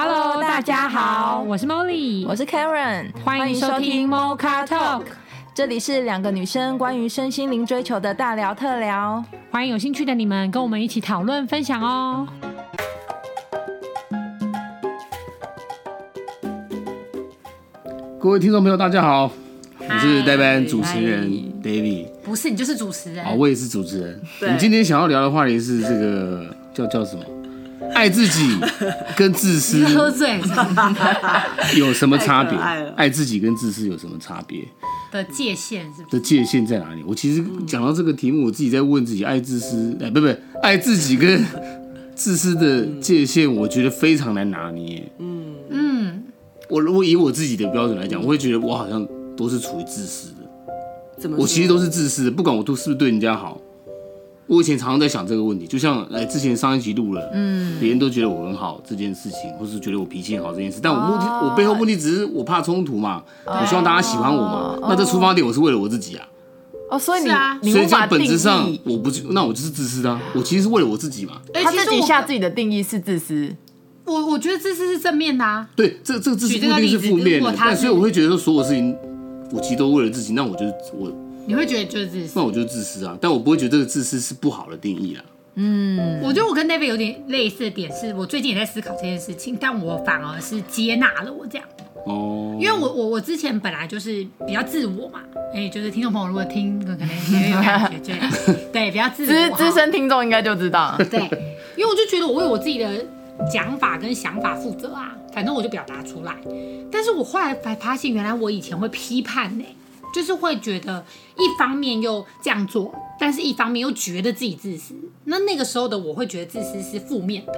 Hello，大家好，我是 Molly，我是 Karen，欢迎收听 Mocha Talk，这里是两个女生关于身心灵追求的大聊特聊，欢迎有兴趣的你们跟我们一起讨论分享哦。各位听众朋友，大家好，我是代班主持人 David，不是你就是主持人，好，我也是主持人。我们今天想要聊的话题是这个叫叫什么？爱自己跟自私喝醉有什么差别？爱自己跟自私有什么差别？的界限是不是？的界限在哪里？我其实讲到这个题目，我自己在问自己：爱自私，哎，不不，爱自己跟自私的界限，我觉得非常难拿捏。嗯嗯，我如果以我自己的标准来讲，我会觉得我好像都是处于自私的。怎么？我其实都是自私的，不管我都是不是对人家好。我以前常常在想这个问题，就像哎，之前上一集录了，嗯，别人都觉得我很好这件事情，或是觉得我脾气很好这件事，但我目的，我背后目的只是我怕冲突嘛，我希望大家喜欢我嘛，那这出发点我是为了我自己啊。哦，所以你，所以在本质上我不是，那我就是自私的，我其实是为了我自己嘛。他自己下自己的定义是自私，我我觉得自私是正面的啊。对，这这个自私不一定是负面的，但所以我会觉得说所有事情我其实都为了自己，那我就我。你会觉得就是自私，那我就自私啊，但我不会觉得这个自私是不好的定义啊。嗯，我觉得我跟 David 有点类似的点是，我最近也在思考这件事情，但我反而是接纳了我这样。哦，因为我我我之前本来就是比较自我嘛，哎，就是听众朋友如果听，可能也有感觉，对 对，比较自我。资资深听众应该就知道，对，因为我就觉得我为我自己的讲法跟想法负责啊，反正我就表达出来。但是我后来才发现，原来我以前会批判呢。就是会觉得一方面又这样做，但是一方面又觉得自己自私。那那个时候的我会觉得自私是负面的，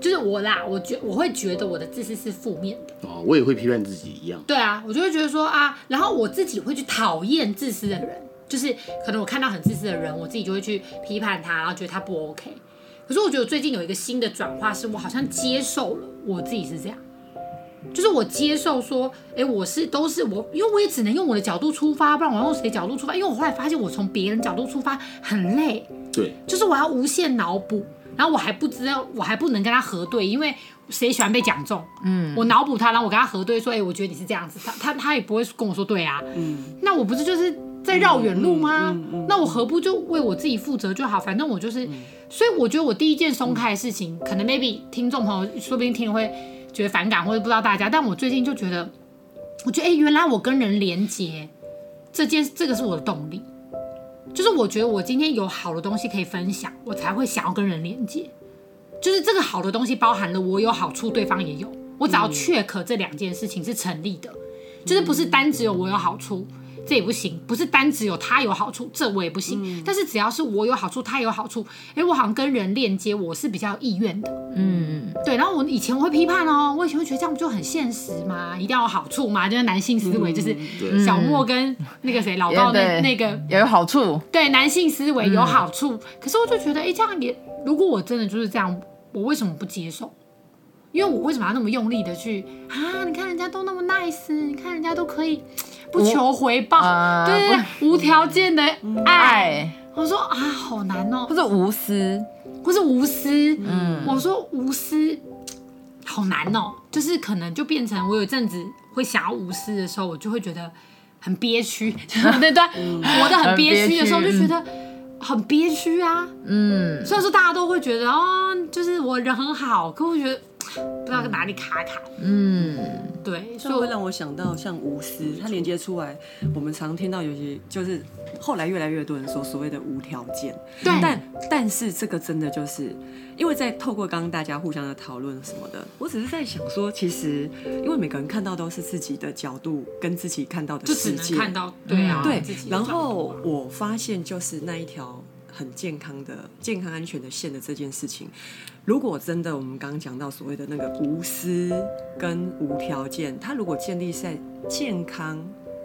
就是我啦，我觉我会觉得我的自私是负面的。哦，我也会批判自己一样。对啊，我就会觉得说啊，然后我自己会去讨厌自私的人，就是可能我看到很自私的人，我自己就会去批判他，然后觉得他不 OK。可是我觉得最近有一个新的转化，是我好像接受了我自己是这样。就是我接受说，哎、欸，我是都是我，因为我也只能用我的角度出发，不然我要用谁角度出发？因为我后来发现，我从别人角度出发很累。对，就是我要无限脑补，然后我还不知道，我还不能跟他核对，因为谁喜欢被讲中？嗯，我脑补他，然后我跟他核对说，哎、欸，我觉得你是这样子，他他他也不会跟我说对啊。嗯，那我不是就是在绕远路吗？嗯嗯嗯、那我何不就为我自己负责就好？反正我就是，嗯、所以我觉得我第一件松开的事情，嗯、可能 maybe 听众朋友说不定听会。觉得反感或者不知道大家，但我最近就觉得，我觉得哎、欸，原来我跟人连接这件，这个是我的动力，就是我觉得我今天有好的东西可以分享，我才会想要跟人连接，就是这个好的东西包含了我有好处，对方也有，我只要确可这两件事情是成立的，就是不是单只有我有好处。这也不行，不是单只有他有好处，这我也不行。嗯、但是只要是我有好处，他有好处，哎，我好像跟人链接，我是比较有意愿的。嗯，对。然后我以前我会批判哦，我以前会觉得这样不就很现实吗？一定要有好处吗？就是男性思维，就是小莫跟那个谁老高的那个也有好处。对，男性思维有好处。嗯、可是我就觉得，哎，这样也，如果我真的就是这样，我为什么不接受？因为我为什么要那么用力的去啊？你看人家都那么 nice，你看人家都可以。不求回报，呃、对不无条件的爱。爱我说啊，好难哦。或是无私，或是无私。嗯，我说无私，好难哦。就是可能就变成我有一阵子会想要无私的时候，我就会觉得很憋屈。对对，活得很憋屈的时候，就觉得很憋屈啊。嗯，虽然说大家都会觉得哦，就是我人很好，可我觉得。不知道哪里卡卡，嗯，对，所以会让我想到像无私，它连接出来，我们常听到有些就是后来越来越多人说所谓的无条件，对，但但是这个真的就是因为在透过刚刚大家互相的讨论什么的，我只是在想说，其实因为每个人看到都是自己的角度跟自己看到的世界，看到对啊，对，然后我发现就是那一条。很健康的、健康安全的线的这件事情，如果真的我们刚刚讲到所谓的那个无私跟无条件，它如果建立在健康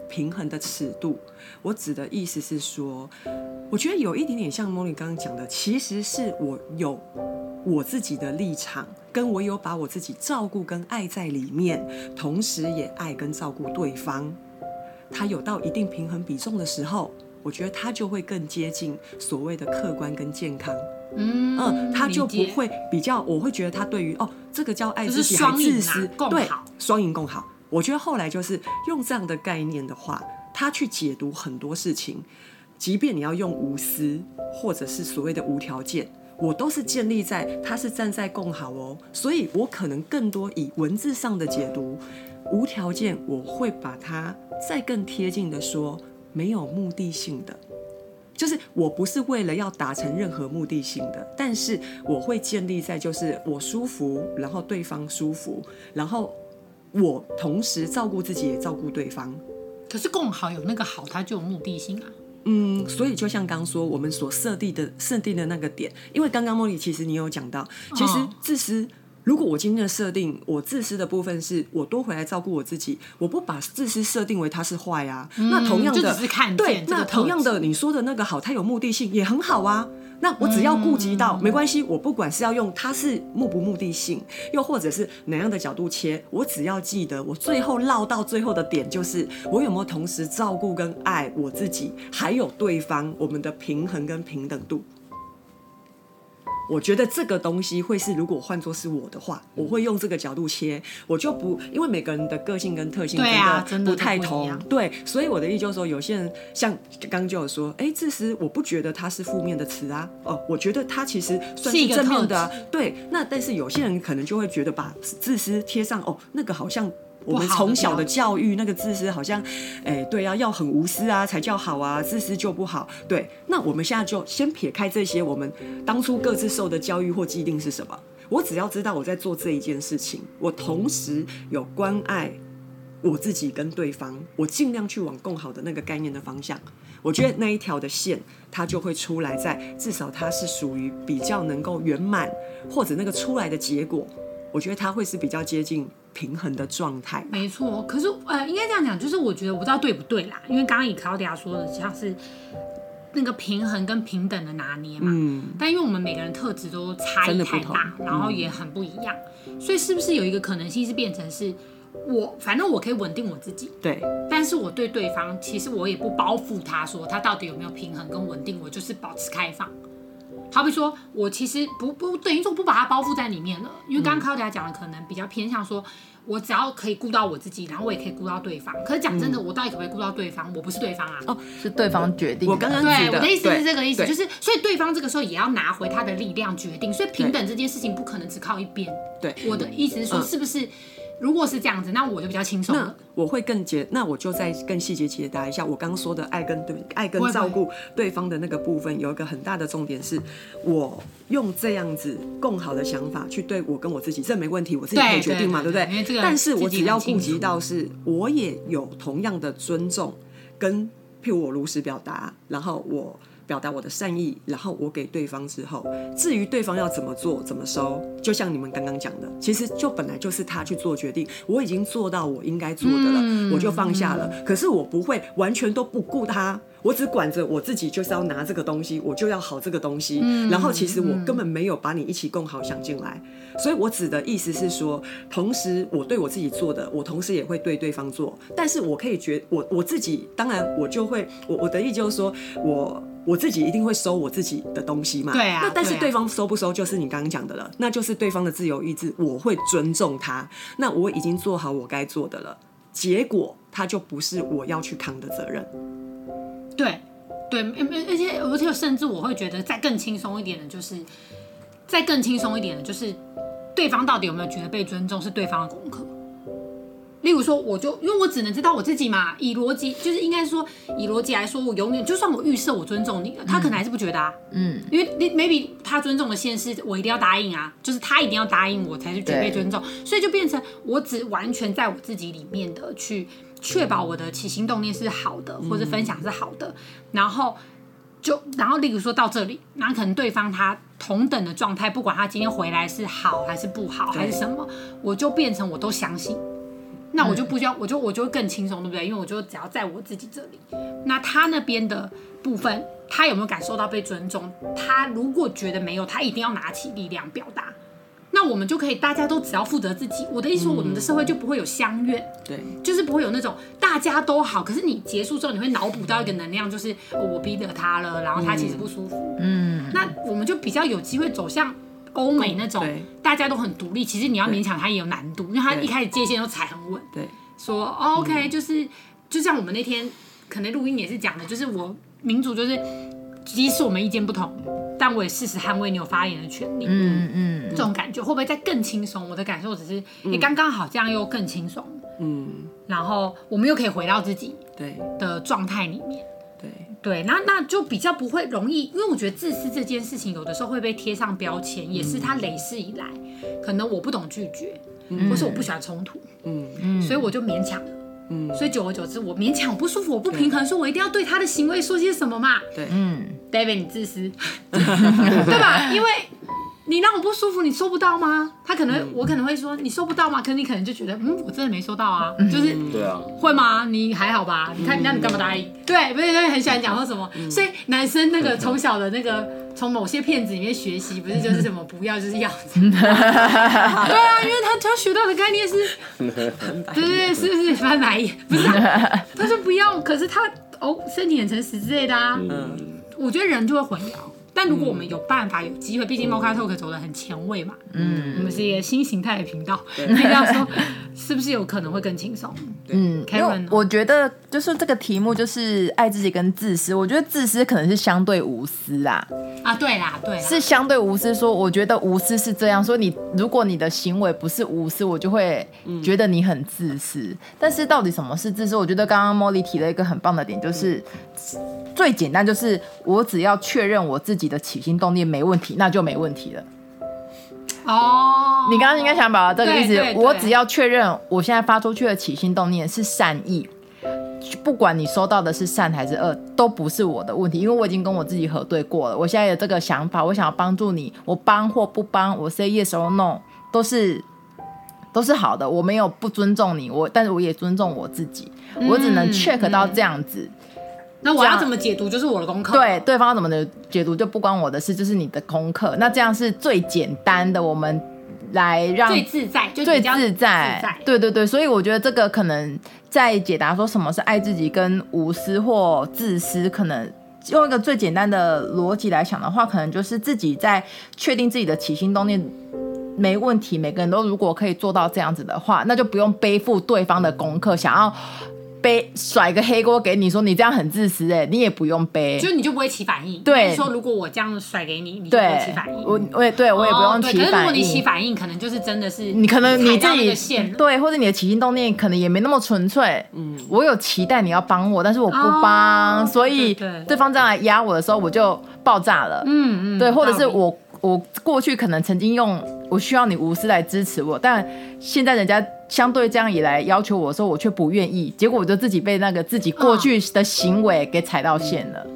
平衡的尺度，我指的意思是说，我觉得有一点点像 Molly 刚刚讲的，其实是我有我自己的立场，跟我有把我自己照顾跟爱在里面，同时也爱跟照顾对方，它有到一定平衡比重的时候。我觉得他就会更接近所谓的客观跟健康，嗯，他就不会比较，我会觉得他对于哦这个叫爱自己还自私，啊、对，双赢共好。我觉得后来就是用这样的概念的话，他去解读很多事情，即便你要用无私，或者是所谓的无条件，我都是建立在他是站在共好哦，所以我可能更多以文字上的解读，无条件，我会把它再更贴近的说，没有目的性的。就是我不是为了要达成任何目的性的，但是我会建立在就是我舒服，然后对方舒服，然后我同时照顾自己也照顾对方。可是共好有那个好，它就有目的性啊。嗯，所以就像刚说我们所设定的设定的那个点，因为刚刚茉莉其实你有讲到，其实自私。哦如果我今天的设定，我自私的部分是我多回来照顾我自己，我不把自私设定为他是坏啊。嗯、那同样的，对，那同样的，你说的那个好，它有目的性也很好啊。那我只要顾及到，嗯、没关系，我不管是要用它是目不目的性，又或者是哪样的角度切，我只要记得，我最后绕到最后的点就是，我有没有同时照顾跟爱我自己，还有对方，我们的平衡跟平等度。我觉得这个东西会是，如果换作是我的话，我会用这个角度切，我就不因为每个人的个性跟特性真的不太同，对，所以我的意思就是说，有些人像刚刚就有说，哎，自私，我不觉得它是负面的词啊，哦，我觉得它其实算是正面的啊，对，那但是有些人可能就会觉得把自私贴上，哦，那个好像。我们从小的教育，那个自私好像，哎，对啊，要很无私啊才叫好啊，自私就不好。对，那我们现在就先撇开这些，我们当初各自受的教育或既定是什么？我只要知道我在做这一件事情，我同时有关爱我自己跟对方，我尽量去往更好的那个概念的方向。我觉得那一条的线，它就会出来在，在至少它是属于比较能够圆满，或者那个出来的结果，我觉得它会是比较接近。平衡的状态，没错。可是呃，应该这样讲，就是我觉得我不知道对不对啦。因为刚刚以 Claudia 说的，像是那个平衡跟平等的拿捏嘛。嗯。但因为我们每个人特质都差异太大，然后也很不一样，嗯，所以是不是有一个可能性是变成是我，反正我可以稳定我自己，对。但是我对对方，其实我也不包覆他说他到底有没有平衡跟稳定，我就是保持开放。好比说，我其实不不等于说不把它包覆在里面了，因为刚刚 Claudia 讲的可能比较偏向说，我只要可以顾到我自己，然后我也可以顾到对方。可是讲真的，我到底可不可以顾到对方？我不是对方啊。哦，是对方决定。我刚刚对我的意思是这个意思，就是所以对方这个时候也要拿回他的力量决定。所以平等这件事情不可能只靠一边。对，我的意思是说，是不是？如果是这样子，那我就比较轻松了。那我会更解，那我就再更细节解答一下我刚刚说的爱跟对爱跟照顾对方的那个部分，有一个很大的重点是，我用这样子更好的想法去对我跟我自己，这没问题，我自己可以决定嘛，对，对，对，对不对？但是我只要顾及到是，我也有同样的尊重，跟譬如我如实表达，然后我。表达我的善意，然后我给对方之后，至于对方要怎么做、怎么收，就像你们刚刚讲的，其实就本来就是他去做决定。我已经做到我应该做的了，嗯、我就放下了。可是我不会完全都不顾他，我只管着我自己，就是要拿这个东西，我就要好这个东西。嗯、然后其实我根本没有把你一起共好想进来。所以我指的意思是说，同时我对我自己做的，我同时也会对对方做。但是我可以觉我我自己，当然我就会我我的意就是说我。我自己一定会收我自己的东西嘛？对啊。那但是对方收不收，就是你刚刚讲的了，那就是对方的自由意志，我会尊重他。那我已经做好我该做的了，结果他就不是我要去扛的责任。对，对，而且而且甚至我会觉得再更轻松一点的，就是再更轻松一点的，就是对方到底有没有觉得被尊重，是对方的功课。例如说，我就因为我只能知道我自己嘛，以逻辑就是应该说，以逻辑来说，我永远就算我预设我尊重你，他可能还是不觉得啊，嗯，因为你 maybe 他尊重的线是我一定要答应啊，就是他一定要答应我才是觉得被尊重，所以就变成我只完全在我自己里面的去确保我的起心动念是好的，或是分享是好的，然后就然后例如说到这里，那可能对方他同等的状态，不管他今天回来是好还是不好还是什么，我就变成我都相信。那我就不需要，我就我就会更轻松，对不对？因为我就只要在我自己这里。那他那边的部分，他有没有感受到被尊重？他如果觉得没有，他一定要拿起力量表达。那我们就可以，大家都只要负责自己。我的意思说，我们的社会就不会有相怨，对，就是不会有那种大家都好，可是你结束之后，你会脑补到一个能量，就是我逼得他了，然后他其实不舒服。嗯，那我们就比较有机会走向。欧美那种大家都很独立，其实你要勉强他也有难度，因为他一开始界限都踩很稳。对，说、哦、OK，就是就像我们那天可能录音也是讲的，就是我民主就是，即使我们意见不同，但我也誓死捍卫你有发言的权利。嗯嗯，这种感觉会不会再更轻松？我的感受只是，也刚刚好这样又更轻松。嗯，然后我们又可以回到自己对。的状态里面。对。对，那那就比较不会容易，因为我觉得自私这件事情有的时候会被贴上标签，也是他累世以来，可能我不懂拒绝，嗯、或是我不喜欢冲突，嗯嗯，所以我就勉强了，嗯，所以久而久之，我勉强我不舒服，我不平衡，说我一定要对他的行为说些什么嘛，对，嗯，David 你自私，对吧？因为。你让我不舒服，你收不到吗？他可能，嗯、我可能会说你收不到吗？可是你可能就觉得，嗯，我真的没收到啊，嗯、就是，对啊，会吗？你还好吧？你看，那你干嘛答应？嗯、对，不是，因为很喜欢讲说什么，嗯、所以男生那个从小的那个从某些骗子里面学习，不是就是什么不要就是要，对啊，因为他他学到的概念是，对对对，是不是翻白眼？不是、啊，他说不要，可是他哦身体很诚实之类的啊，嗯，我觉得人就会混淆。但如果我们有办法、有机会，毕竟 Mocha Talk 走的很前卫嘛，嗯，我们是一个新形态的频道，你要 说是不是有可能会更轻松？嗯，Karen，我觉得就是这个题目就是爱自己跟自私，我觉得自私可能是相对无私啦。啊，对啦，对啦，是相对无私。说我觉得无私是这样说，你如果你的行为不是无私，我就会觉得你很自私。但是到底什么是自私？我觉得刚刚 Molly 提了一个很棒的点，就是。最简单就是，我只要确认我自己的起心动念没问题，那就没问题了。哦，你刚刚应该想表达这个意思。我只要确认我现在发出去的起心动念是善意，不管你收到的是善还是恶，都不是我的问题，因为我已经跟我自己核对过了。我现在有这个想法，我想要帮助你，我帮或不帮，我 say yes or no 都是都是好的。我没有不尊重你，我但是我也尊重我自己，我只能 check 到这样子。嗯嗯那我要怎么解读就是我的功课。对，对方怎么的解读就不关我的事，就是你的功课。那这样是最简单的，我们来让最自在，就最自在。对对对，所以我觉得这个可能在解答说什么是爱自己跟无私或自私，可能用一个最简单的逻辑来想的话，可能就是自己在确定自己的起心动念没问题。每个人都如果可以做到这样子的话，那就不用背负对方的功课，想要。背甩个黑锅给你，说你这样很自私，哎，你也不用背，就你就不会起反应。对，说如果我这样甩给你，你就不会起反应。我我也对我也不用起反应。可是如果你起反应，可能就是真的是你可能你自己对，或者你的起心动念可能也没那么纯粹。嗯，我有期待你要帮我，但是我不帮，所以对方这样来压我的时候，我就爆炸了。嗯嗯，对，或者是我。我过去可能曾经用我需要你无私来支持我，但现在人家相对这样以来要求我的时候，我却不愿意，结果我就自己被那个自己过去的行为给踩到线了。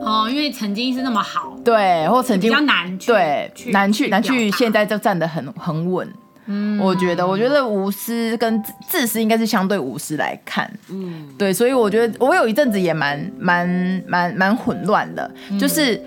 哦，因为曾经是那么好，对，或曾经比较难去，对，难去难去，现在就站得很很稳。嗯，我觉得，我觉得无私跟自私应该是相对无私来看。嗯，对，所以我觉得我有一阵子也蛮蛮蛮蛮混乱的，就是。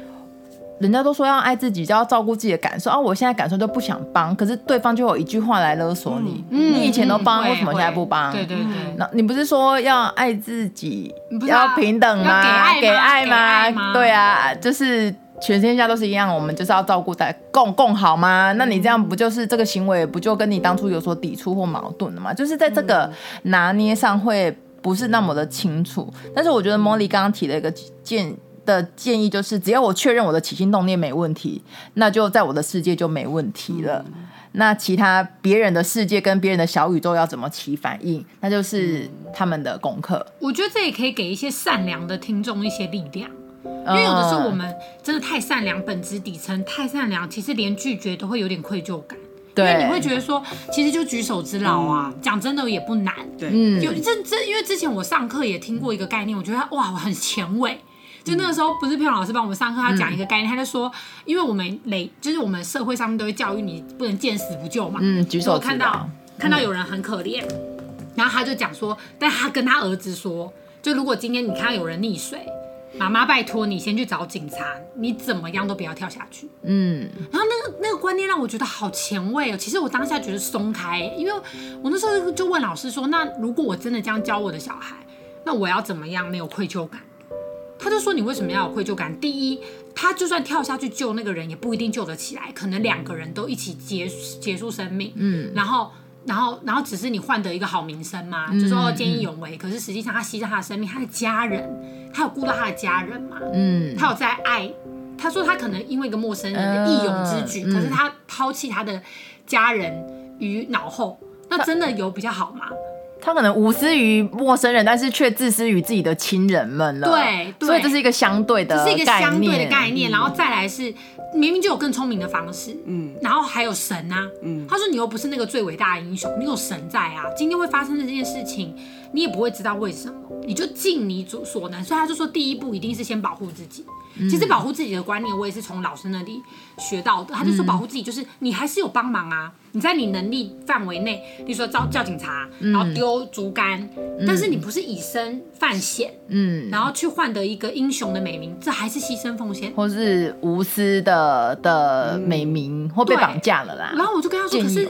人家都说要爱自己，就要照顾自己的感受啊！我现在感受就不想帮，可是对方就有一句话来勒索你：嗯、你以前都帮，嗯、为什么现在不帮？对对对。那你不是说要爱自己，要平等吗？给爱吗？给爱吗？对啊，就是全天下都是一样，我们就是要照顾在共共好吗？那你这样不就是这个行为不就跟你当初有所抵触或矛盾了吗？就是在这个拿捏上会不是那么的清楚。但是我觉得 Molly 刚刚提了一个建的建议就是，只要我确认我的起心动念没问题，那就在我的世界就没问题了。嗯、那其他别人的世界跟别人的小宇宙要怎么起反应，那就是他们的功课。我觉得这也可以给一些善良的听众一些力量，因为有的时候我们真的太善良，本质底层太善良，其实连拒绝都会有点愧疚感。对，因为你会觉得说，其实就举手之劳啊，讲、嗯、真的也不难。对，嗯，有这这，因为之前我上课也听过一个概念，我觉得哇，我很前卫。就那个时候，不是佩蓉老师帮我们上课，他讲一个概念，嗯、他就说，因为我们累，就是我们社会上面都会教育你不能见死不救嘛。嗯，举手。看到看到有人很可怜，嗯、然后他就讲说，但他跟他儿子说，就如果今天你看到有人溺水，妈妈拜托你先去找警察，你怎么样都不要跳下去。嗯。然后那个那个观念让我觉得好前卫哦。其实我当下觉得松开，因为我那时候就问老师说，那如果我真的这样教我的小孩，那我要怎么样没有愧疚感？他就说你为什么要有愧疚感？第一，他就算跳下去救那个人，也不一定救得起来，可能两个人都一起结结束生命。嗯，然后。然后，然后只是你换得一个好名声嘛，嗯、就说见义勇为。可是实际上，他牺牲他的生命，他的家人，他有顾到他的家人嘛？嗯，他有在爱。他说他可能因为一个陌生人的义勇之举，呃、可是他抛弃他的家人于脑后，那真的有比较好吗？他可能无私于陌生人，但是却自私于自己的亲人们了。对，对，所以这是一个相对的，这是一个相对的概念。嗯、然后再来是，明明就有更聪明的方式。嗯，然后还有神啊。嗯，他说你又不是那个最伟大的英雄，你有神在啊。今天会发生的这件事情，你也不会知道为什么，你就尽你所所能。所以他就说，第一步一定是先保护自己。其实保护自己的观念，我也是从老师那里学到的。他就说，保护自己就是你还是有帮忙啊，你在你能力范围内，比如说叫叫警察，然后丢竹竿，但是你不是以身犯险，嗯，然后去换得一个英雄的美名，这还是牺牲奉献，或是无私的的美名，或被绑架了啦。然后我就跟他说，可是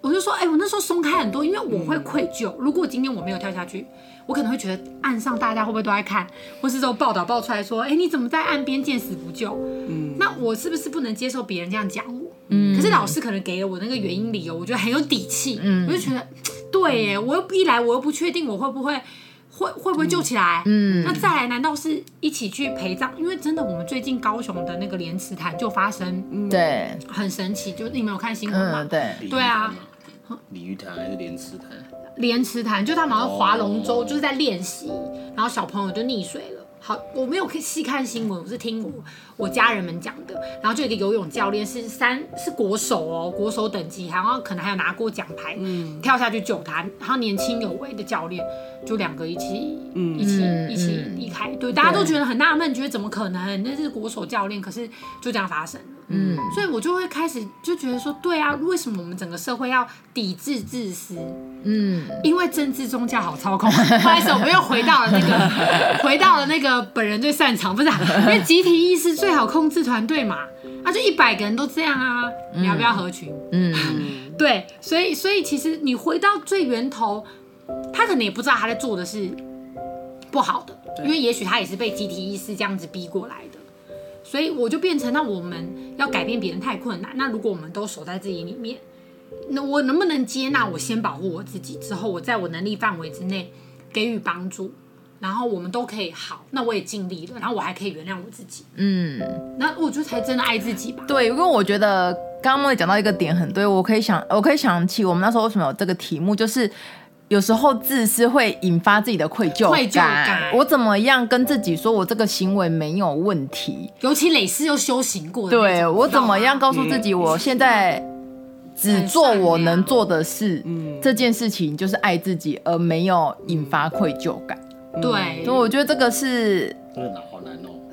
我就说，哎，我那时候松开很多，因为我会愧疚，如果今天我没有跳下去。我可能会觉得岸上大家会不会都在看，或是说报道爆出来说，哎、欸，你怎么在岸边见死不救？嗯，那我是不是不能接受别人这样讲我？嗯，可是老师可能给了我那个原因理由，我觉得很有底气。嗯，我就觉得对耶，我又一来我又不确定我会不会会会不会救起来。嗯，那再来难道是一起去陪葬？因为真的，我们最近高雄的那个莲池潭就发生，对，很神奇。就你们有看新闻吗？嗯、对，对啊，鲤鱼潭还是莲池潭？莲池潭就他们好像划龙舟，就是在练习，然后小朋友就溺水了。好，我没有细看新闻，我是听我我家人们讲的。然后就有一个游泳教练是三是国手哦，国手等级，然后可能还有拿过奖牌，嗯，跳下去救他。然后年轻有为的教练，就两个一起，嗯，一起一起离开。对，大家都觉得很纳闷，觉得怎么可能？那是国手教练，可是就这样发生了。嗯，所以我就会开始就觉得说，对啊，为什么我们整个社会要抵制自私？嗯，因为政治宗教好操控。不好意思，我们又回到了那个，回到了那个本人最擅长，不是、啊？因为集体意识最好控制团队嘛，啊，就一百个人都这样啊，你要不要合群？嗯，对，所以所以其实你回到最源头，他可能也不知道他在做的是不好的，因为也许他也是被集体意识这样子逼过来的。所以我就变成，那我们要改变别人太困难。那如果我们都守在自己里面，那我能不能接纳？我先保护我自己，之后我在我能力范围之内给予帮助，然后我们都可以好。那我也尽力了，然后我还可以原谅我自己。嗯，那我觉得才真的爱自己吧。对，因为我觉得刚刚我也讲到一个点很对，我可以想，我可以想起我们那时候为什么有这个题目，就是。有时候自私会引发自己的愧疚感。愧疚感。我怎么样跟自己说我这个行为没有问题？尤其累世又修行过的。对，我怎么样告诉自己，我现在只做我能做的事，嗯，这件事情就是爱自己，而没有引发愧疚感。对，所以我觉得这个是。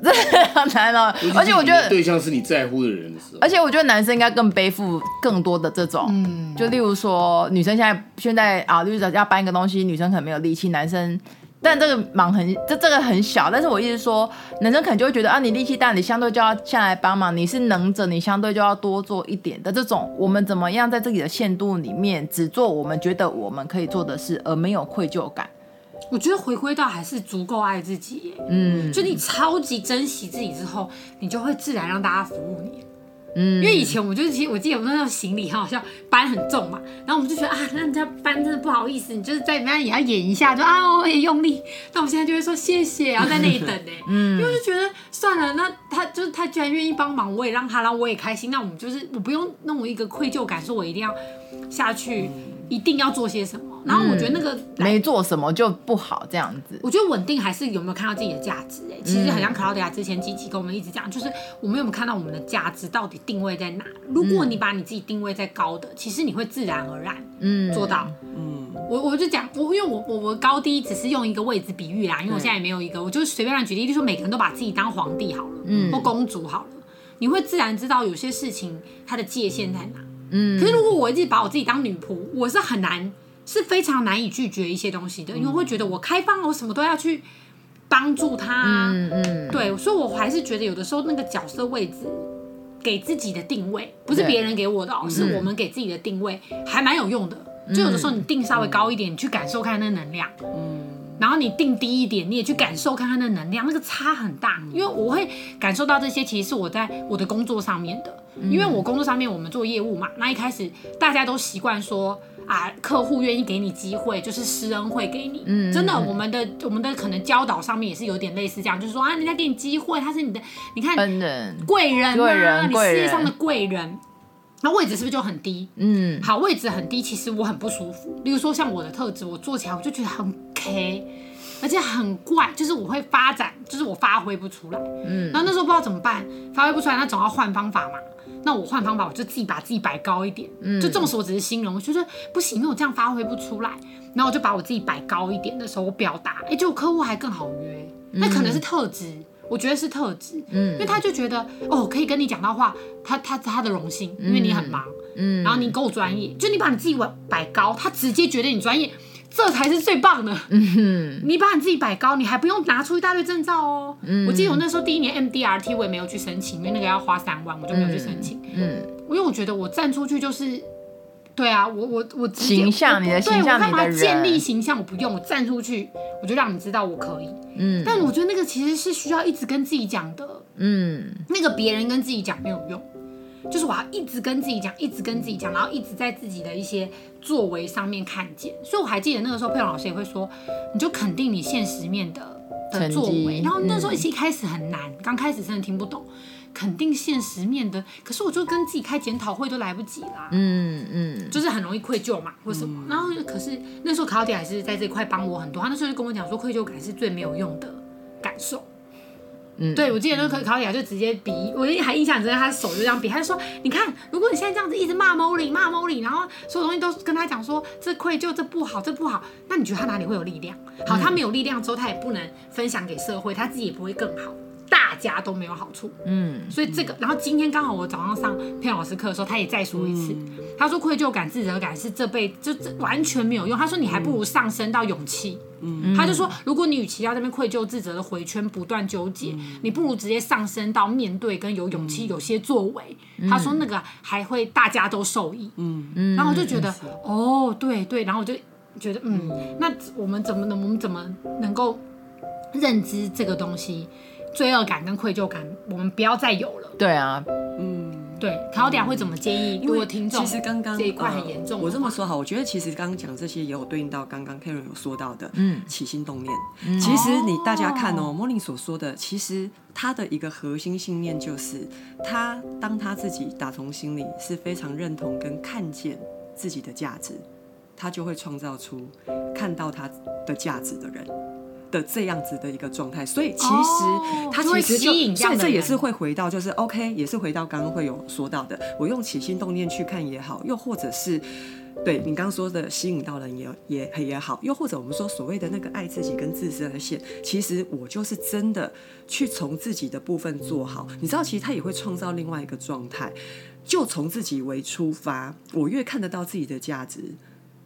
这好难哦，而且我觉得对象是你在乎的人的时候，而且我觉得男生应该更背负更多的这种，嗯，就例如说女生现在现在啊，例如说要搬一个东西，女生可能没有力气，男生，但这个忙很这这个很小，但是我一直说，男生可能就会觉得啊，你力气大，你相对就要下来帮忙，你是能者，你相对就要多做一点的这种，我们怎么样在自己的限度里面只做我们觉得我们可以做的事，而没有愧疚感。我觉得回归到还是足够爱自己，嗯，就你超级珍惜自己之后，你就会自然让大家服务你，嗯，因为以前我就是其实我记得我们那时候行李很好像搬很重嘛，然后我们就觉得啊，那人家搬真的不好意思，你就是在里面也要演一下，就啊我也用力，那我现在就会说谢谢，然后在那里等呢，嗯，因为就觉得算了，那他就是他居然愿意帮忙，我也让他，然后我也开心，那我们就是我不用弄一个愧疚感，说我一定要下去。嗯一定要做些什么，然后我觉得那个、嗯、没做什么就不好，这样子。我觉得稳定还是有没有看到自己的价值、欸？哎，其实很像克劳迪亚之前几集跟我们一直讲，就是我们有没有看到我们的价值到底定位在哪？如果你把你自己定位在高的，其实你会自然而然嗯做到。嗯，我我就讲我因为我我我高低只是用一个位置比喻啦，因为我现在也没有一个，我就随便乱举例，就说每个人都把自己当皇帝好了，嗯，或公主好了，你会自然知道有些事情它的界限在哪。嗯，可是如果我一直把我自己当女仆，我是很难，是非常难以拒绝一些东西的，因为我会觉得我开放，我什么都要去帮助他。嗯嗯，对，所以我还是觉得有的时候那个角色位置给自己的定位，不是别人给我的哦，是我们给自己的定位，还蛮有用的。就有的时候你定稍微高一点，你去感受看那能量。嗯，然后你定低一点，你也去感受看看那能量，那个差很大。因为我会感受到这些，其实是我在我的工作上面的。因为我工作上面我们做业务嘛，那一开始大家都习惯说啊，客户愿意给你机会，就是施恩会给你。嗯，真的，我们的我们的可能教导上面也是有点类似这样，就是说啊，人家给你机会，他是你的，你看贵人，贵人啊，你事业上的贵人。那位置是不是就很低？嗯，好，位置很低，其实我很不舒服。例如说像我的特质，我做起来我就觉得很 K，而且很怪，就是我会发展，就是我发挥不出来。嗯，然后那时候不知道怎么办，发挥不出来，那总要换方法嘛。那我换方法，我就自己把自己摆高一点。嗯，就纵使，我只是形容，我觉得不行，因为我这样发挥不出来。然后我就把我自己摆高一点的时候，我表达，哎，就客户还更好约。那可能是特质。我觉得是特质，嗯，因为他就觉得哦，可以跟你讲到话，他他他的荣幸，因为你很忙，嗯，然后你够专业，就你把你自己摆高，他直接觉得你专业，这才是最棒的，嗯哼，你把你自己摆高，你还不用拿出一大堆证照哦，嗯，我记得我那时候第一年 MDRT 我也没有去申请，因为那个要花三万，我就没有去申请，嗯，因为我觉得我站出去就是。对啊，我我我形象，你的形象，你的建立形象，我不用，我站出去，我就让你知道我可以。嗯，但我觉得那个其实是需要一直跟自己讲的。嗯，那个别人跟自己讲没有用，就是我要一直跟自己讲，一直跟自己讲，然后一直在自己的一些作为上面看见。所以我还记得那个时候，佩蓉老师也会说，你就肯定你现实面的的作为。然后那时候一开始很难，刚开始真的听不懂。肯定现实面的，可是我就跟自己开检讨会都来不及啦，嗯嗯，就是很容易愧疚嘛，或什么。嗯、然后可是那时候卡奥迪还是在这块帮我很多，他那时候就跟我讲说，愧疚感是最没有用的感受。嗯，对，我记得那个卡奥迪就直接比，我还印象很深，他的手就这样比，他就说，你看，如果你现在这样子一直骂 Molly 骂 Molly，然后所有东西都跟他讲说这愧疚这不好这不好，那你觉得他哪里会有力量？好，他没有力量之后，他也不能分享给社会，他自己也不会更好。大家都没有好处，嗯，所以这个，然后今天刚好我早上上佩老师课的时候，他也再说一次，嗯、他说愧疚感、自责感是这辈子就完全没有用。他说你还不如上升到勇气，嗯，他就说如果你与其要这边愧疚、自责的回圈不断纠结，嗯、你不如直接上升到面对跟有勇气、有些作为。嗯、他说那个还会大家都受益，嗯。嗯，然后我就觉得、嗯、哦，对对，然后我就觉得嗯，那我们怎么能我们怎么能够认知这个东西？罪恶感跟愧疚感，我们不要再有了。对啊，嗯，对，卡奥迪亚会怎么建议？如果听众其实刚刚这一块很严重、呃，我这么说哈，我觉得其实刚刚讲这些也有对应到刚刚 Karen 有说到的，嗯，起心动念。嗯、其实你大家看哦，Molly 所说的，其实他的一个核心信念就是，他当他自己打从心里是非常认同跟看见自己的价值，他就会创造出看到他的价值的人。的这样子的一个状态，所以其实他其实就，所以这也是会回到，就是 OK，也是回到刚刚会有说到的，我用起心动念去看也好，又或者是对你刚刚说的吸引到人也也也好，又或者我们说所谓的那个爱自己跟自身的线，其实我就是真的去从自己的部分做好，你知道，其实他也会创造另外一个状态，就从自己为出发，我越看得到自己的价值。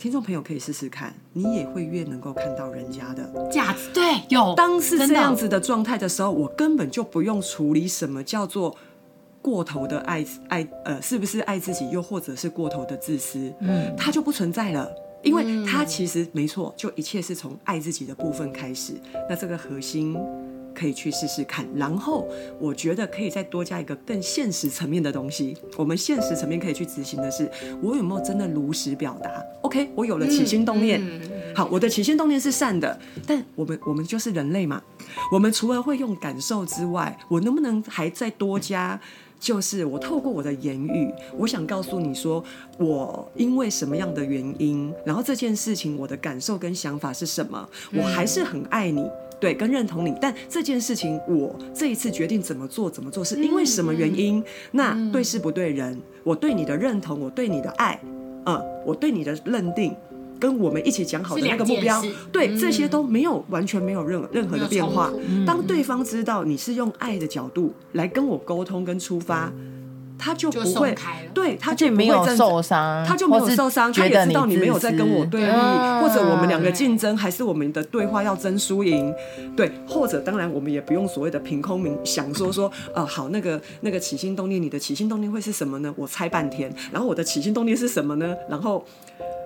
听众朋友可以试试看，你也会越能够看到人家的价值。对，有。当是这样子的状态的时候，我根本就不用处理什么叫做过头的爱爱，呃，是不是爱自己，又或者是过头的自私，嗯，它就不存在了，因为它其实没错，就一切是从爱自己的部分开始。那这个核心。可以去试试看，然后我觉得可以再多加一个更现实层面的东西。我们现实层面可以去执行的是，我有没有真的如实表达？OK，我有了起心动念，嗯嗯、好，我的起心动念是善的，但我们我们就是人类嘛，我们除了会用感受之外，我能不能还再多加？就是我透过我的言语，我想告诉你说，我因为什么样的原因，然后这件事情我的感受跟想法是什么，我还是很爱你。对，跟认同你，但这件事情我这一次决定怎么做，怎么做，是因为什么原因？嗯、那对事不对人，我对你的认同，我对你的爱，呃，我对你的认定，跟我们一起讲好的那个目标，对、嗯、这些都没有完全没有任任何的变化。当对方知道你是用爱的角度来跟我沟通跟出发。他就不会，对，他就没有受伤，他就没有受伤，他也知道你没有在跟我对立，或者我们两个竞争，还是我们的对话要争输赢，对，或者当然我们也不用所谓的凭空明想说说，呃，好，那个那个起心动念，你的起心动念会是什么呢？我猜半天，然后我的起心动念是什么呢？然后。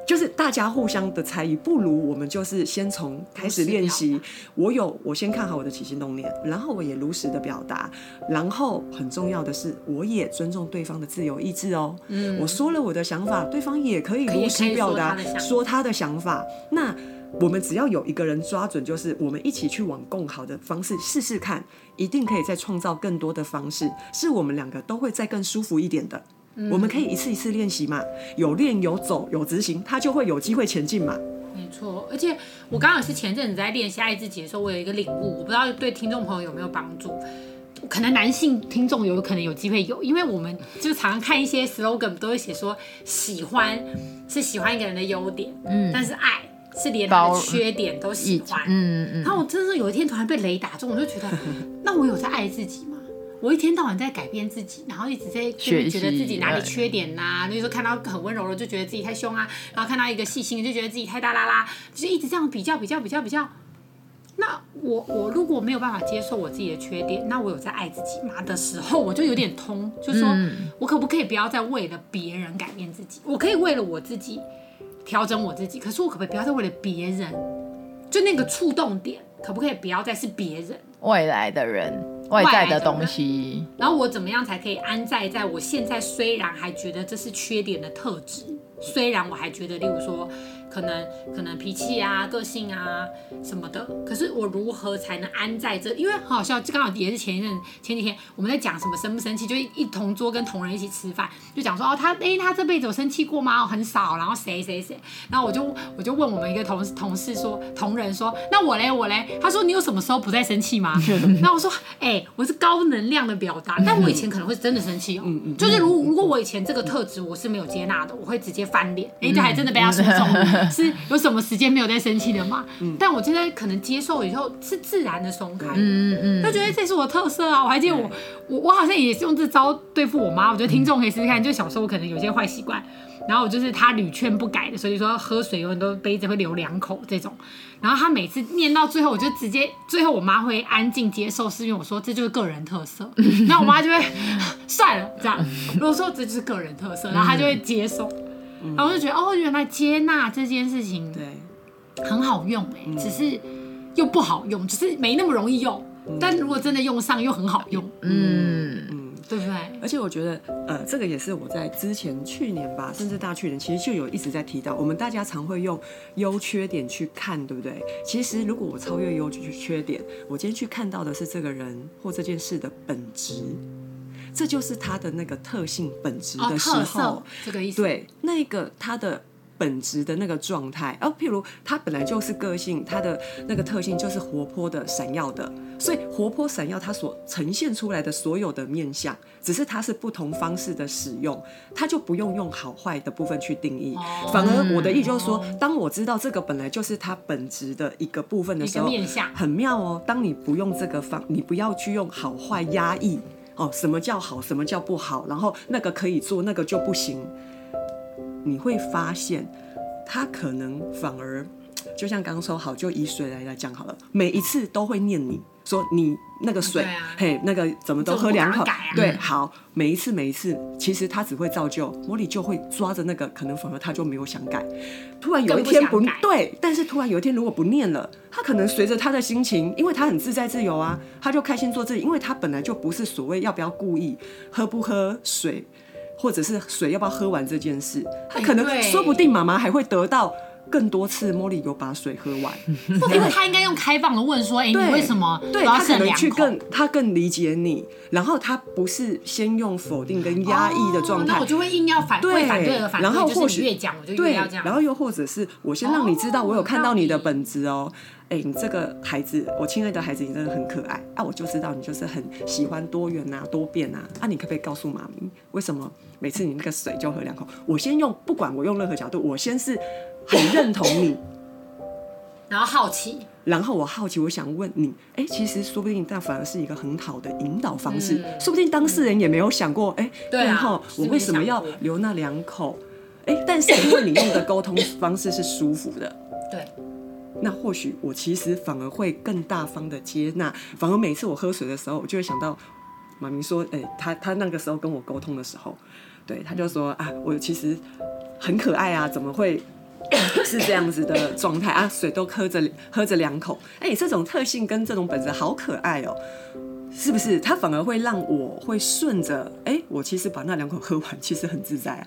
就是大家互相的猜疑，不如我们就是先从开始练习。我有，我先看好我的起心动念，然后我也如实的表达，然后很重要的是，我也尊重对方的自由意志哦。嗯，我说了我的想法，对方也可以如实表达，说他的想法。那我们只要有一个人抓准，就是我们一起去往更好的方式试试看，一定可以再创造更多的方式，是我们两个都会再更舒服一点的。我们可以一次一次练习嘛，有练有走有执行，他就会有机会前进嘛。没错，而且我刚好是前阵子在练习爱自己的时候，我有一个领悟，我不知道对听众朋友有没有帮助。可能男性听众有可能有机会有，因为我们就常常看一些 slogan 都会写说，喜欢是喜欢一个人的优点，嗯，但是爱是连他的缺点都喜欢，嗯嗯。然后我真的有一天突然被雷打中，我就觉得，那我有在爱自己吗？我一天到晚在改变自己，然后一直在觉得自己哪里缺点呐、啊，就是说看到很温柔的就觉得自己太凶啊，然后看到一个细心的就觉得自己太大啦啦，就是一直这样比较比较比较比较。那我我如果没有办法接受我自己的缺点，那我有在爱自己吗的时候，我就有点通，就是说我可不可以不要再为了别人改变自己？我可以为了我自己调整我自己，可是我可不可以不要再为了别人？就那个触动点，可不可以不要再是别人？未来的人。外在的东西，然后我怎么样才可以安在在我现在虽然还觉得这是缺点的特质，虽然我还觉得，例如说。可能可能脾气啊、个性啊什么的，可是我如何才能安在这？因为很好笑，就刚好也是前一阵前几天我们在讲什么生不生气，就一同桌跟同仁一起吃饭，就讲说哦，他哎他这辈子有生气过吗？哦，很少。然后谁谁谁，然后我就我就问我们一个同同事说，同仁说，那我嘞我嘞，他说你有什么时候不再生气吗？那我说哎，我是高能量的表达，但我以前可能会真的生气哦，就是如如果我以前这个特质我是没有接纳的，我会直接翻脸，哎，就还真的被他说中了。是有什么时间没有在生气的吗？嗯，但我现在可能接受以后是自然的松开，嗯嗯，就觉得这是我的特色啊。我还记得我我我好像也是用这招对付我妈。我觉得听众可以试试看，就小时候我可能有些坏习惯，然后我就是他屡劝不改的，所以说喝水有很多杯子会流两口这种。然后他每次念到最后，我就直接最后我妈会安静接受，是因为我说这就是个人特色。那我妈就会 算了这样，如果说这就是个人特色，然后她就会接受。然后我就觉得哦，原来接纳这件事情对很好用哎，嗯、只是又不好用，只是没那么容易用。嗯、但如果真的用上，又很好用。嗯嗯，对不对？而且我觉得呃，这个也是我在之前去年吧，甚至大去年，其实就有一直在提到，我们大家常会用优缺点去看，对不对？其实如果我超越优缺点，我今天去看到的是这个人或这件事的本质。这就是它的那个特性本质的时候，哦、这个意思。对，那个它的本质的那个状态，哦，譬如他本来就是个性，他的那个特性就是活泼的、闪耀的，所以活泼闪耀，它所呈现出来的所有的面相，只是它是不同方式的使用，它就不用用好坏的部分去定义。哦、反而我的意思就是说，哦、当我知道这个本来就是它本质的一个部分的时候，面相很妙哦。当你不用这个方，你不要去用好坏压抑。哦，什么叫好，什么叫不好？然后那个可以做，那个就不行。你会发现，他可能反而就像刚刚说好，就以水来来讲好了，每一次都会念你。说你那个水，啊、嘿，那个怎么都喝两口？啊、对，好，每一次每一次，其实他只会造就，茉莉就会抓着那个，可能反而他就没有想改。突然有一天不，不对，但是突然有一天如果不念了，他可能随着他的心情，因为他很自在自由啊，他就开心做自己，因为他本来就不是所谓要不要故意喝不喝水，或者是水要不要喝完这件事，他可能说不定妈妈还会得到。更多次，茉莉有把水喝完，因为他应该用开放的问说：“哎，你为什么？”对，他可能去更他更理解你，然后他不是先用否定跟压抑的状态，那我就会硬要反对，反对的反对，然后或许越讲我就越要这样，然后又或者是我先让你知道我有看到你的本质哦，哎，你这个孩子，我亲爱的孩子，你真的很可爱啊，我就知道你就是很喜欢多元啊、多变啊，啊，你可不可以告诉妈咪，为什么每次你那个水就喝两口？我先用，不管我用任何角度，我先是。很认同你，然后好奇，然后我好奇，我想问你，哎，其实说不定这反而是一个很好的引导方式，嗯、说不定当事人也没有想过，哎，然后、啊、我为什么要留那两口？哎，但是因为你用的沟通方式是舒服的，对，那或许我其实反而会更大方的接纳，反而每次我喝水的时候，我就会想到马明说，哎，他他那个时候跟我沟通的时候，对，他就说啊，我其实很可爱啊，怎么会？是这样子的状态啊，水都喝着喝着两口，哎、这种特性跟这种本质好可爱哦、是不是？它反而会让我会顺着，哎、我其实把那两口喝完，其实很自在啊。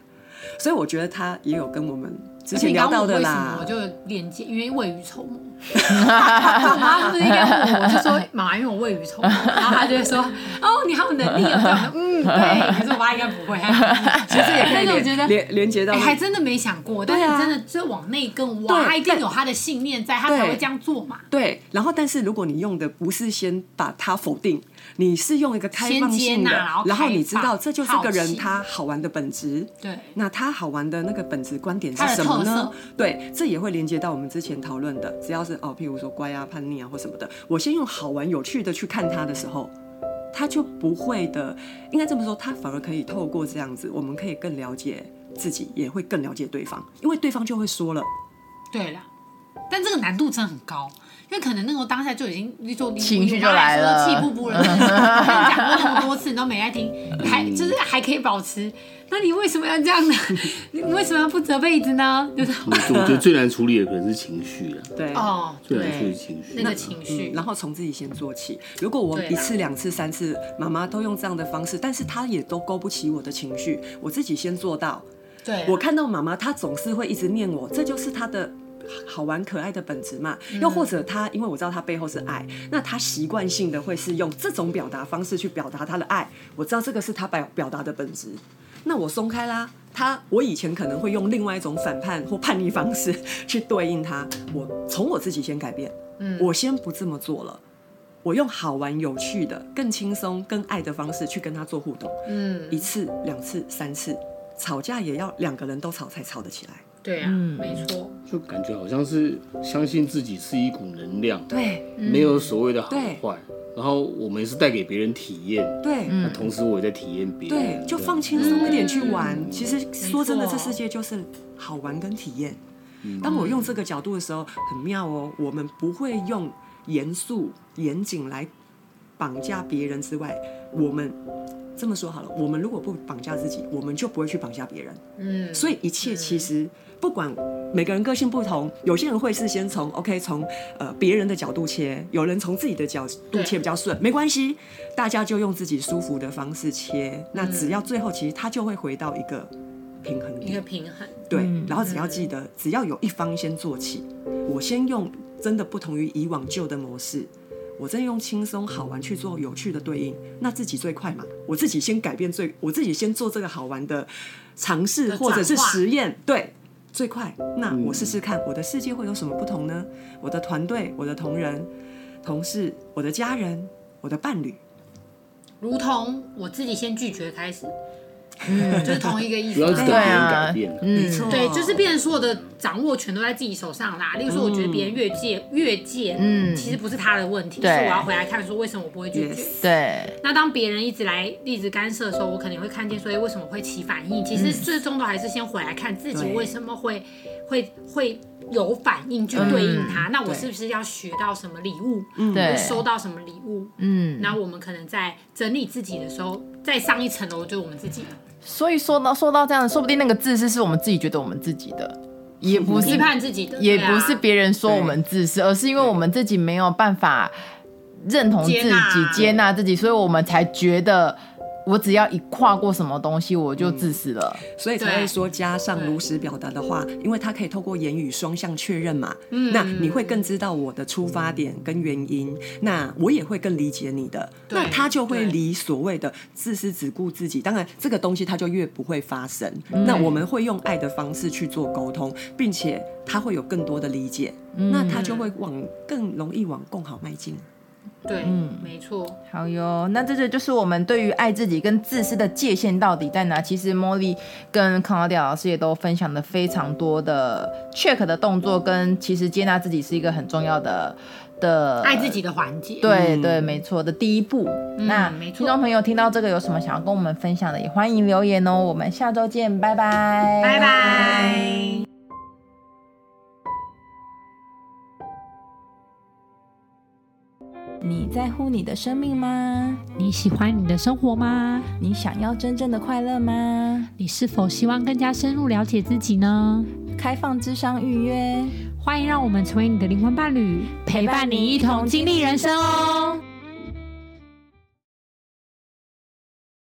所以我觉得它也有跟我们之前聊到的啦，我就连接，因为未雨绸缪。我妈不是应该问我，我就说妈妈，因为我未雨绸缪，然后他就会说哦，你好有能力啊，嗯，对。可是我妈应该不会，其实也可以，我觉得连连接到，还真的没想过，但是真的就往内更挖，他一定有他的信念在，他才会这样做嘛。对，然后但是如果你用的不是先把它否定。你是用一个开放性的，然后你知道这就是个人他好玩的本质。对，那他好玩的那个本质观点是什么呢？对，这也会连接到我们之前讨论的，只要是哦，譬如说乖啊、叛逆啊或什么的，我先用好玩有趣的去看他的时候，他就不会的。应该这么说，他反而可以透过这样子，我们可以更了解自己，也会更了解对方，因为对方就会说了。对了，但这个难度真的很高。因为可能那个当下就已经情绪就来了，气不不了。我跟你讲过那么多次，你都没爱听，你还就是还可以保持。那你为什么要这样呢？你为什么要不折被子呢？就是我觉得最难处理的可能是情绪了。对哦，最难处理情绪，那个情绪，然后从自己先做起。如果我一次、两次、三次，妈妈都用这样的方式，但是她也都勾不起我的情绪，我自己先做到。对，我看到妈妈，她总是会一直念我，这就是她的。好玩可爱的本质嘛，又或者他，因为我知道他背后是爱，那他习惯性的会是用这种表达方式去表达他的爱。我知道这个是他表表达的本质，那我松开啦。他我以前可能会用另外一种反叛或叛逆方式 去对应他，我从我自己先改变，嗯，我先不这么做了，我用好玩有趣的、更轻松、更爱的方式去跟他做互动，嗯，一次、两次、三次，吵架也要两个人都吵才吵得起来。对啊，嗯，没错，就感觉好像是相信自己是一股能量，对，没有所谓的好坏，然后我们是带给别人体验，对，那同时我也在体验别人，对，就放轻松一点去玩。其实说真的，这世界就是好玩跟体验。当我用这个角度的时候，很妙哦。我们不会用严肃严谨来绑架别人之外，我们。这么说好了，我们如果不绑架自己，我们就不会去绑架别人。嗯，所以一切其实不管每个人个性不同，有些人会是先从 OK 从呃别人的角度切，有人从自己的角度切比较顺，没关系，大家就用自己舒服的方式切。那只要最后其实他就会回到一个平衡点，一个平衡。对，然后只要记得，只要有一方先做起，我先用真的不同于以往旧的模式。我真用轻松好玩去做有趣的对应，那自己最快嘛？我自己先改变最，我自己先做这个好玩的尝试或者是实验，对，最快。那我试试看，我的世界会有什么不同呢？我的团队、我的同仁、同事、我的家人、我的伴侣，如同我自己先拒绝开始。嗯，就是同一个意思。对啊，没错，对，就是变成所有的掌握权都在自己手上啦。例如说，我觉得别人越界越界，嗯，其实不是他的问题，是我要回来看说为什么我不会拒绝。对。那当别人一直来一直干涉的时候，我可能会看见，所以为什么会起反应？其实最终都还是先回来看自己为什么会会会有反应去对应他。那我是不是要学到什么礼物？嗯，会收到什么礼物？嗯，那我们可能在整理自己的时候，再上一层楼就是我们自己。所以说到说到这样，说不定那个自私是我们自己觉得我们自己的，也不是批判自己的，也不是别人说我们自私，而是因为我们自己没有办法认同自己、接纳自己，所以我们才觉得。我只要一跨过什么东西，我就自私了，嗯、所以才会说加上如实表达的话，因为他可以透过言语双向确认嘛。嗯，那你会更知道我的出发点跟原因，那我也会更理解你的，那他就会离所谓的自私只顾自己，当然这个东西他就越不会发生。那我们会用爱的方式去做沟通，并且他会有更多的理解，那他就会往更容易往更好迈进。对，嗯，没错。好哟，那这个就是我们对于爱自己跟自私的界限到底在哪？其实茉莉跟康拉蒂亚老师也都分享了非常多的 check 的动作，跟其实接纳自己是一个很重要的的爱自己的环节。对对，没错的第一步。嗯、那没错，听众朋友听到这个有什么想要跟我们分享的，也欢迎留言哦。我们下周见，拜拜，拜拜。你在乎你的生命吗？你喜欢你的生活吗？你想要真正的快乐吗？你是否希望更加深入了解自己呢？开放智商预约，欢迎让我们成为你的灵魂伴侣，陪伴你一同经历人生哦。